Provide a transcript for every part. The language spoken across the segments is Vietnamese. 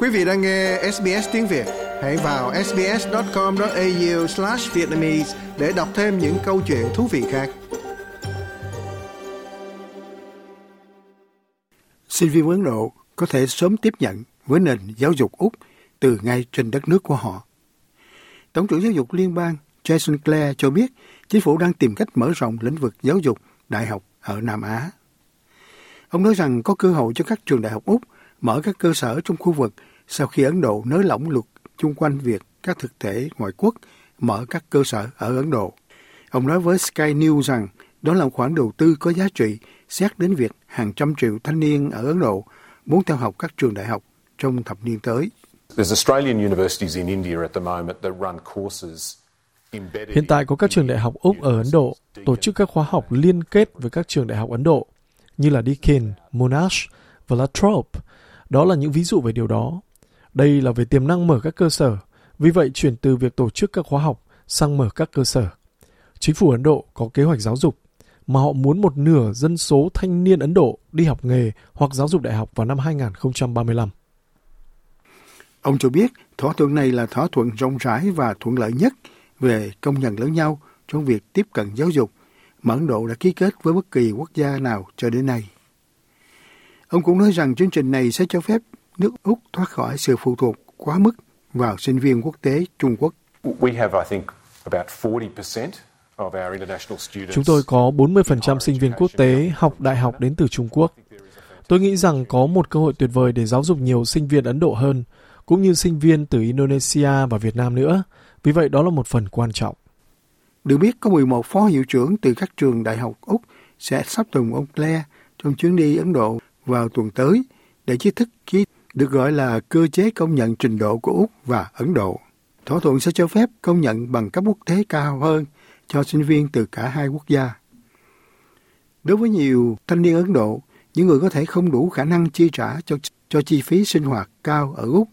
Quý vị đang nghe SBS tiếng Việt, hãy vào sbs.com.au/vietnamese để đọc thêm những câu chuyện thú vị khác. Sinh viên Ấn Độ có thể sớm tiếp nhận với nền giáo dục Úc từ ngay trên đất nước của họ. Tổng trưởng giáo dục liên bang Jason Clare cho biết chính phủ đang tìm cách mở rộng lĩnh vực giáo dục đại học ở Nam Á. Ông nói rằng có cơ hội cho các trường đại học Úc mở các cơ sở trong khu vực sau khi Ấn Độ nới lỏng luật chung quanh việc các thực thể ngoại quốc mở các cơ sở ở Ấn Độ. Ông nói với Sky News rằng đó là khoản đầu tư có giá trị xét đến việc hàng trăm triệu thanh niên ở Ấn Độ muốn theo học các trường đại học trong thập niên tới. Hiện tại có các trường đại học Úc ở Ấn Độ tổ chức các khóa học liên kết với các trường đại học Ấn Độ như là Deakin, Monash và La Trobe. Đó là những ví dụ về điều đó. Đây là về tiềm năng mở các cơ sở, vì vậy chuyển từ việc tổ chức các khóa học sang mở các cơ sở. Chính phủ Ấn Độ có kế hoạch giáo dục mà họ muốn một nửa dân số thanh niên Ấn Độ đi học nghề hoặc giáo dục đại học vào năm 2035. Ông cho biết thỏa thuận này là thỏa thuận rộng rãi và thuận lợi nhất về công nhận lẫn nhau trong việc tiếp cận giáo dục mà Ấn Độ đã ký kết với bất kỳ quốc gia nào cho đến nay. Ông cũng nói rằng chương trình này sẽ cho phép nước Úc thoát khỏi sự phụ thuộc quá mức vào sinh viên quốc tế Trung Quốc. Chúng tôi có 40% sinh viên quốc tế học đại học đến từ Trung Quốc. Tôi nghĩ rằng có một cơ hội tuyệt vời để giáo dục nhiều sinh viên Ấn Độ hơn, cũng như sinh viên từ Indonesia và Việt Nam nữa. Vì vậy đó là một phần quan trọng. Được biết có 11 phó hiệu trưởng từ các trường đại học Úc sẽ sắp tùng ông Clare trong chuyến đi Ấn Độ vào tuần tới để chính thức ký được gọi là cơ chế công nhận trình độ của Úc và Ấn Độ. Thỏa thuận sẽ cho phép công nhận bằng cấp quốc tế cao hơn cho sinh viên từ cả hai quốc gia. Đối với nhiều thanh niên Ấn Độ, những người có thể không đủ khả năng chi trả cho cho chi phí sinh hoạt cao ở Úc,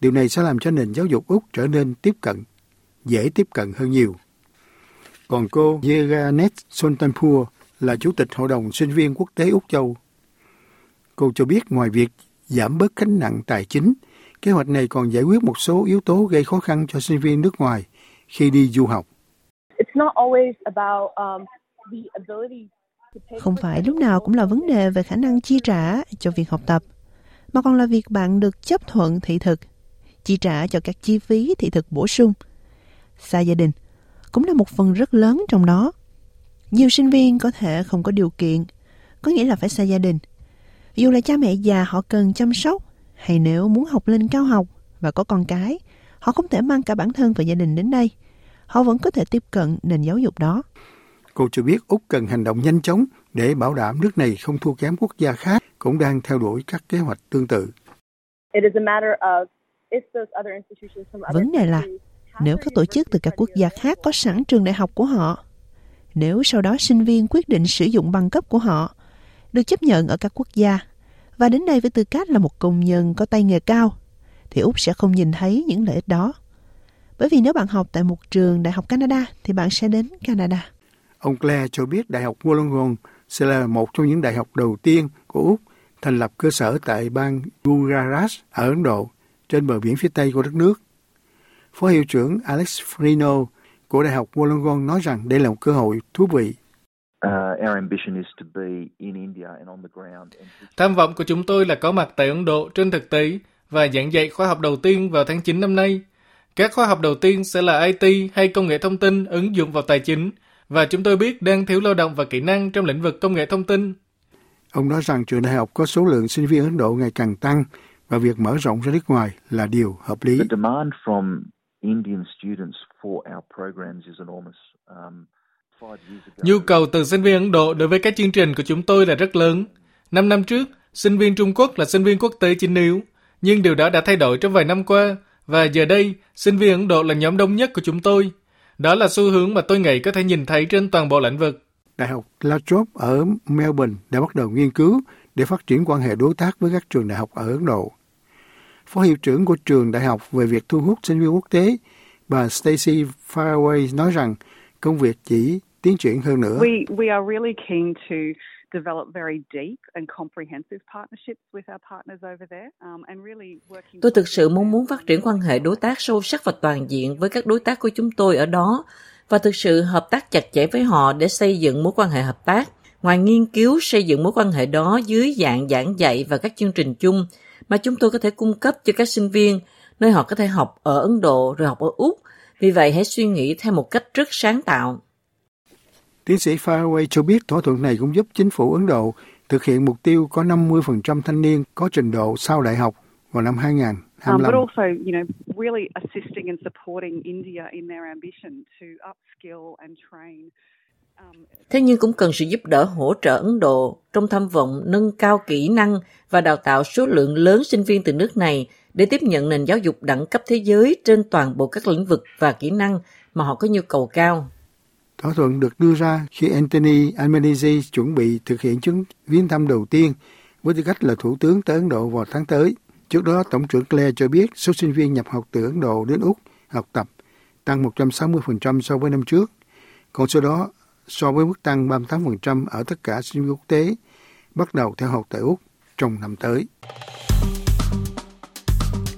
điều này sẽ làm cho nền giáo dục Úc trở nên tiếp cận, dễ tiếp cận hơn nhiều. Còn cô Yeganet Sontanpur là Chủ tịch Hội đồng Sinh viên Quốc tế Úc Châu. Cô cho biết ngoài việc giảm bớt gánh nặng tài chính, kế hoạch này còn giải quyết một số yếu tố gây khó khăn cho sinh viên nước ngoài khi đi du học. Um, Không phải lúc nào cũng là vấn đề về khả năng chi trả cho việc học tập, mà còn là việc bạn được chấp thuận thị thực, chi trả cho các chi phí thị thực bổ sung. Xa gia đình cũng là một phần rất lớn trong đó. Nhiều sinh viên có thể không có điều kiện, có nghĩa là phải xa gia đình. Dù là cha mẹ già họ cần chăm sóc, hay nếu muốn học lên cao học và có con cái, họ không thể mang cả bản thân và gia đình đến đây. Họ vẫn có thể tiếp cận nền giáo dục đó. Cô cho biết Úc cần hành động nhanh chóng để bảo đảm nước này không thua kém quốc gia khác cũng đang theo đuổi các kế hoạch tương tự. Vấn đề là nếu các tổ chức từ các quốc gia khác có sẵn trường đại học của họ, nếu sau đó sinh viên quyết định sử dụng bằng cấp của họ, được chấp nhận ở các quốc gia và đến đây với tư cách là một công nhân có tay nghề cao, thì Úc sẽ không nhìn thấy những lợi ích đó. Bởi vì nếu bạn học tại một trường đại học Canada thì bạn sẽ đến Canada. Ông Clare cho biết Đại học Wollongong sẽ là một trong những đại học đầu tiên của Úc thành lập cơ sở tại bang Gujarat ở Ấn Độ, trên bờ biển phía Tây của đất nước. Phó hiệu trưởng Alex Frino của Đại học Wollongong nói rằng đây là một cơ hội thú vị. Tham vọng của chúng tôi là có mặt tại Ấn Độ trên thực tế và giảng dạy khóa học đầu tiên vào tháng 9 năm nay. Các khóa học đầu tiên sẽ là IT hay công nghệ thông tin ứng dụng vào tài chính và chúng tôi biết đang thiếu lao động và kỹ năng trong lĩnh vực công nghệ thông tin. Ông nói rằng trường đại học có số lượng sinh viên Ấn Độ ngày càng tăng và việc mở rộng ra nước ngoài là điều hợp lý. Um, Nhu cầu từ sinh viên Ấn Độ đối với các chương trình của chúng tôi là rất lớn. Năm năm trước, sinh viên Trung Quốc là sinh viên quốc tế chính yếu, nhưng điều đó đã thay đổi trong vài năm qua, và giờ đây, sinh viên Ấn Độ là nhóm đông nhất của chúng tôi. Đó là xu hướng mà tôi nghĩ có thể nhìn thấy trên toàn bộ lĩnh vực. Đại học La Trobe ở Melbourne đã bắt đầu nghiên cứu để phát triển quan hệ đối tác với các trường đại học ở Ấn Độ. Phó hiệu trưởng của trường đại học về việc thu hút sinh viên quốc tế, bà Stacy Faraway nói rằng công việc chỉ tiến triển hơn nữa. We, we are really keen to develop very deep and comprehensive partnerships with our partners over there um, and really working Tôi thực sự mong muốn phát triển quan hệ đối tác sâu sắc và toàn diện với các đối tác của chúng tôi ở đó và thực sự hợp tác chặt chẽ với họ để xây dựng mối quan hệ hợp tác. Ngoài nghiên cứu xây dựng mối quan hệ đó dưới dạng giảng dạy và các chương trình chung mà chúng tôi có thể cung cấp cho các sinh viên nơi họ có thể học ở Ấn Độ rồi học ở Úc. Vì vậy hãy suy nghĩ theo một cách rất sáng tạo. Tiến sĩ Faraway cho biết thỏa thuận này cũng giúp chính phủ Ấn Độ thực hiện mục tiêu có 50% thanh niên có trình độ sau đại học vào năm 2025. Um, but also, you know, really assisting and supporting India in their ambition to upskill and train um, Thế nhưng cũng cần sự giúp đỡ hỗ trợ Ấn Độ trong tham vọng nâng cao kỹ năng và đào tạo số lượng lớn sinh viên từ nước này để tiếp nhận nền giáo dục đẳng cấp thế giới trên toàn bộ các lĩnh vực và kỹ năng mà họ có nhu cầu cao. Thỏa thuận được đưa ra khi Anthony Albanese chuẩn bị thực hiện chuyến viếng thăm đầu tiên với tư cách là thủ tướng tới Ấn Độ vào tháng tới. Trước đó, Tổng trưởng Clare cho biết số sinh viên nhập học từ Ấn Độ đến Úc học tập tăng 160% so với năm trước. Còn sau đó so với mức tăng 38% ở tất cả sinh viên quốc tế bắt đầu theo học tại Úc trong năm tới.